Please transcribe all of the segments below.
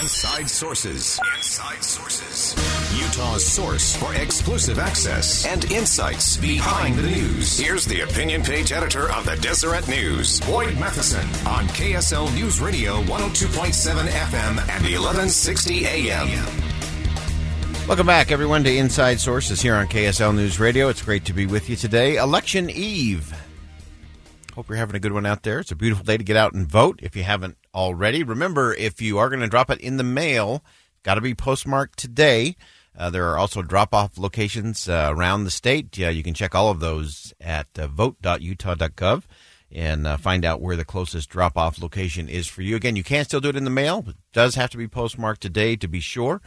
Inside Sources. Inside Sources. Utah's source for exclusive access and insights behind the news. Here's the opinion page editor of the Deseret News, Boyd Matheson, on KSL News Radio 102.7 FM and 1160 AM. Welcome back, everyone, to Inside Sources here on KSL News Radio. It's great to be with you today. Election Eve. Hope you're having a good one out there. It's a beautiful day to get out and vote if you haven't already. Remember, if you are going to drop it in the mail, got to be postmarked today. Uh, there are also drop off locations uh, around the state. Yeah, you can check all of those at uh, vote.utah.gov and uh, find out where the closest drop off location is for you. Again, you can still do it in the mail. It does have to be postmarked today to be sure.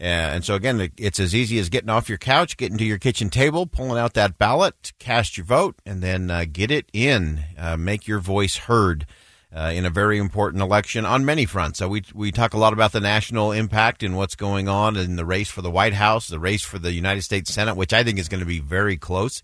Uh, and so, again, it's as easy as getting off your couch, getting to your kitchen table, pulling out that ballot, cast your vote, and then uh, get it in. Uh, make your voice heard uh, in a very important election on many fronts. So, we, we talk a lot about the national impact and what's going on in the race for the White House, the race for the United States Senate, which I think is going to be very close.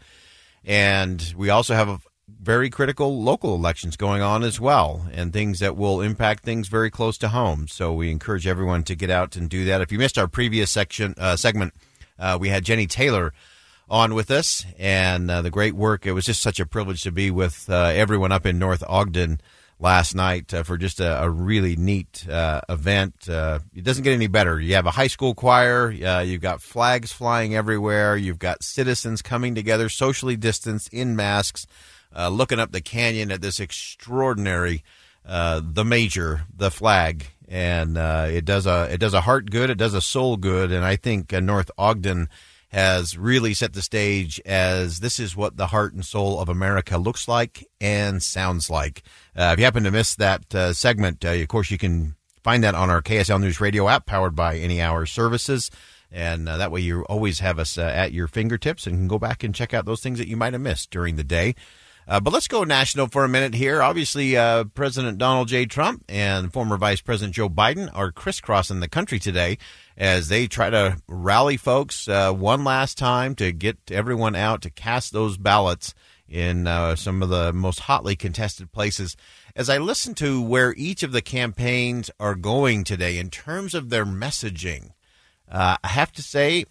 And we also have very critical local elections going on as well, and things that will impact things very close to home. So we encourage everyone to get out and do that. If you missed our previous section uh, segment, uh, we had Jenny Taylor on with us, and uh, the great work. It was just such a privilege to be with uh, everyone up in North Ogden last night uh, for just a, a really neat uh, event. it doesn't get any better. You have a high school choir. you've got flags flying everywhere. You've got citizens coming together, socially distanced, in masks uh, looking up the canyon at this extraordinary, uh, the major, the flag, and uh, it does a it does a heart good, it does a soul good, and I think uh, North Ogden has really set the stage as this is what the heart and soul of America looks like and sounds like. Uh, if you happen to miss that segment, of course you can find that on our KSL News Radio app, powered by Any Hour Services and uh, that way you always have us uh, at your fingertips and can go back and check out those things that you might have missed during the day. Uh, but let's go national for a minute here. Obviously, uh, President Donald J. Trump and former Vice President Joe Biden are crisscrossing the country today as they try to rally folks uh, one last time to get everyone out to cast those ballots in uh, some of the most hotly contested places. As I listen to where each of the campaigns are going today in terms of their messaging, uh, I have to say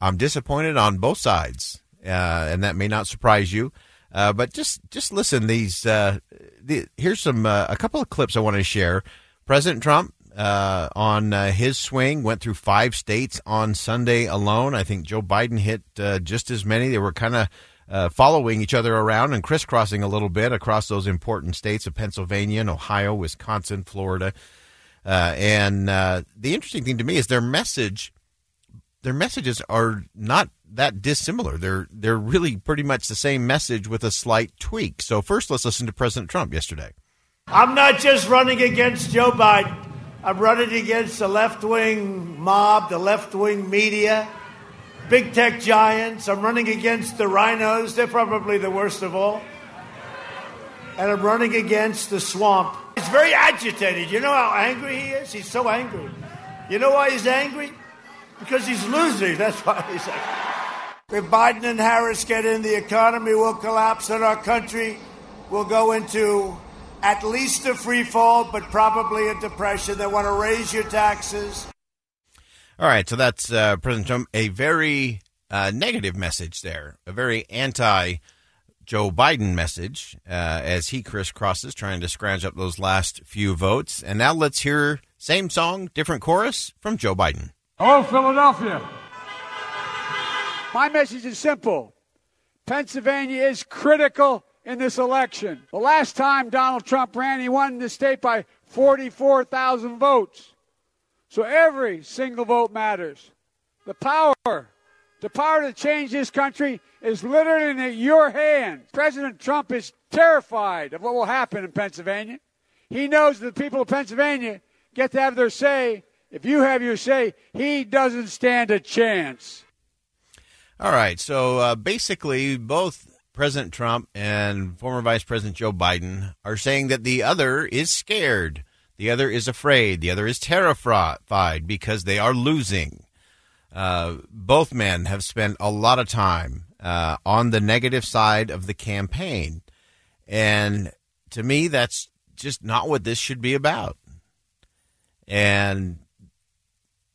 I'm disappointed on both sides, uh, and that may not surprise you. Uh, but just just listen. These uh, the, here's some uh, a couple of clips I want to share. President Trump uh, on uh, his swing went through five states on Sunday alone. I think Joe Biden hit just as many. They were kind of following each other around and crisscrossing a little bit across those important states of Pennsylvania and Ohio, Wisconsin, Florida. and the interesting thing to me is their message. Their messages are not that dissimilar. They're they're really pretty much the same message with a slight tweak. So first, let's listen to President Trump yesterday. I'm not just running against Joe Biden. I'm running against the left wing mob, the left wing media, big tech giants. I'm running against the RINOs. They're probably the worst of all. And I'm running against the swamp. He's very agitated. You know how angry he is? He's so angry. You know why he's angry? Because he's losing. That's why he's angry. If Biden and Harris get in, the economy will collapse and our country will go into at least a free fall, but probably a depression. They want to raise your taxes. All right, so that's uh, President Trump, a very uh, negative message there, a very anti Joe Biden message uh, as he crisscrosses, trying to scrounge up those last few votes. And now let's hear same song, different chorus from Joe Biden. Oh, Philadelphia. My message is simple Pennsylvania is critical in this election. The last time Donald Trump ran, he won the state by 44,000 votes. So every single vote matters. The power, the power to change this country is literally in your hands. President Trump is terrified of what will happen in Pennsylvania. He knows that the people of Pennsylvania get to have their say. If you have your say, he doesn't stand a chance. All right. So uh, basically, both President Trump and former Vice President Joe Biden are saying that the other is scared, the other is afraid, the other is terrified because they are losing. Uh, both men have spent a lot of time uh, on the negative side of the campaign. And to me, that's just not what this should be about. And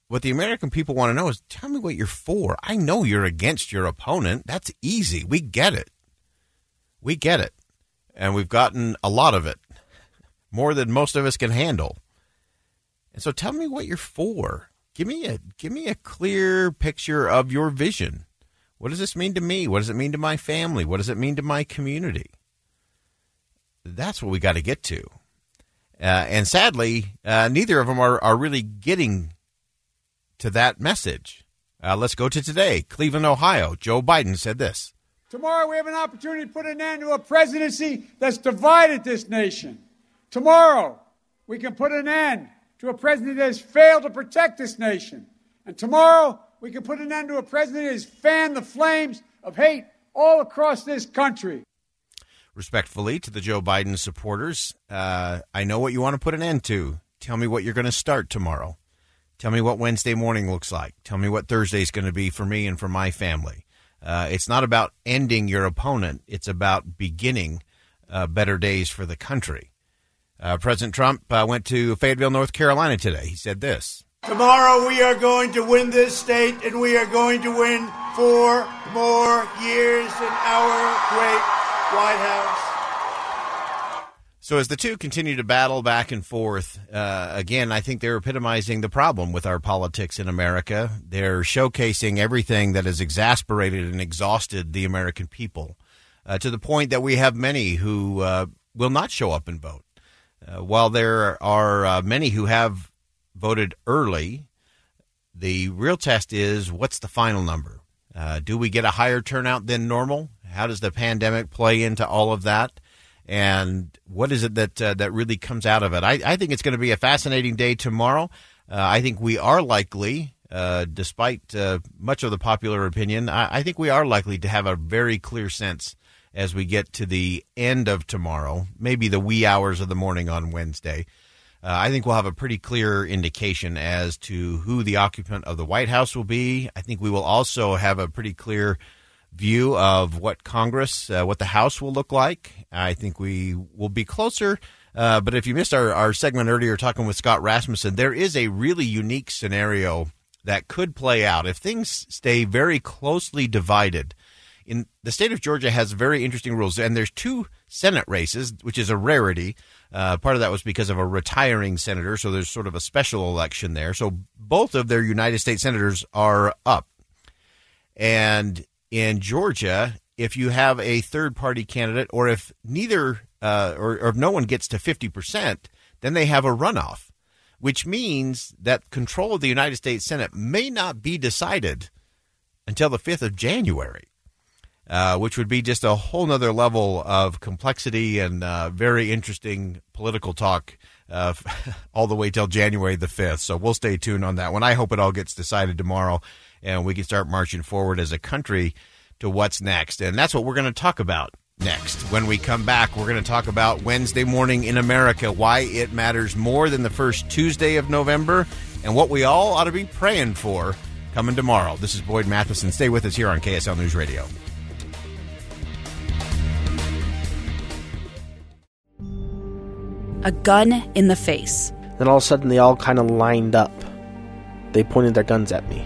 what the American people want to know is tell me what you're for. I know you're against your opponent. That's easy. We get it. We get it. And we've gotten a lot of it, more than most of us can handle. And so tell me what you're for. Give me a give me a clear picture of your vision. What does this mean to me? What does it mean to my family? What does it mean to my community? That's what we got to get to. Uh, and sadly, uh, neither of them are, are really getting to that message. Uh, let's go to today. Cleveland, Ohio. Joe Biden said this. Tomorrow we have an opportunity to put an end to a presidency that's divided this nation. Tomorrow we can put an end to a president that has failed to protect this nation. And tomorrow we can put an end to a president that has fanned the flames of hate all across this country. Respectfully to the Joe Biden supporters, uh, I know what you want to put an end to. Tell me what you're going to start tomorrow. Tell me what Wednesday morning looks like. Tell me what Thursday is going to be for me and for my family. Uh, it's not about ending your opponent, it's about beginning uh, better days for the country. Uh, President Trump uh, went to Fayetteville, North Carolina today. He said this Tomorrow we are going to win this state, and we are going to win four more years in our great White House. So, as the two continue to battle back and forth, uh, again, I think they're epitomizing the problem with our politics in America. They're showcasing everything that has exasperated and exhausted the American people uh, to the point that we have many who uh, will not show up and vote. Uh, while there are uh, many who have voted early, the real test is what's the final number? Uh, do we get a higher turnout than normal? How does the pandemic play into all of that? And what is it that uh, that really comes out of it? I, I think it's going to be a fascinating day tomorrow. Uh, I think we are likely, uh, despite uh, much of the popular opinion, I, I, think we are likely to have a very clear sense as we get to the end of tomorrow, maybe the wee hours of the morning on Wednesday. Uh, I think we'll have a pretty clear indication as to who the occupant of the White House will be. I think we will also have a pretty clear view of what Congress, uh, what the House will look like. I think we will be closer. Uh, but if you missed our, our segment earlier talking with Scott Rasmussen, there is a really unique scenario that could play out if things stay very closely divided. In the state of Georgia has very interesting rules, and there's two Senate races, which is a rarity. Uh, part of that was because of a retiring senator, so there's sort of a special election there. So both of their United States senators are up. And in Georgia, if you have a third party candidate, or if neither, uh, or, or if no one gets to 50%, then they have a runoff, which means that control of the United States Senate may not be decided until the 5th of January. Uh, which would be just a whole nother level of complexity and uh, very interesting political talk uh, all the way till January the 5th. So we'll stay tuned on that one. I hope it all gets decided tomorrow and we can start marching forward as a country to what's next. And that's what we're going to talk about next. When we come back, we're going to talk about Wednesday morning in America, why it matters more than the first Tuesday of November, and what we all ought to be praying for coming tomorrow. This is Boyd Matheson. Stay with us here on KSL News Radio. a gun in the face. Then all of a sudden, they all kind of lined up. They pointed their guns at me.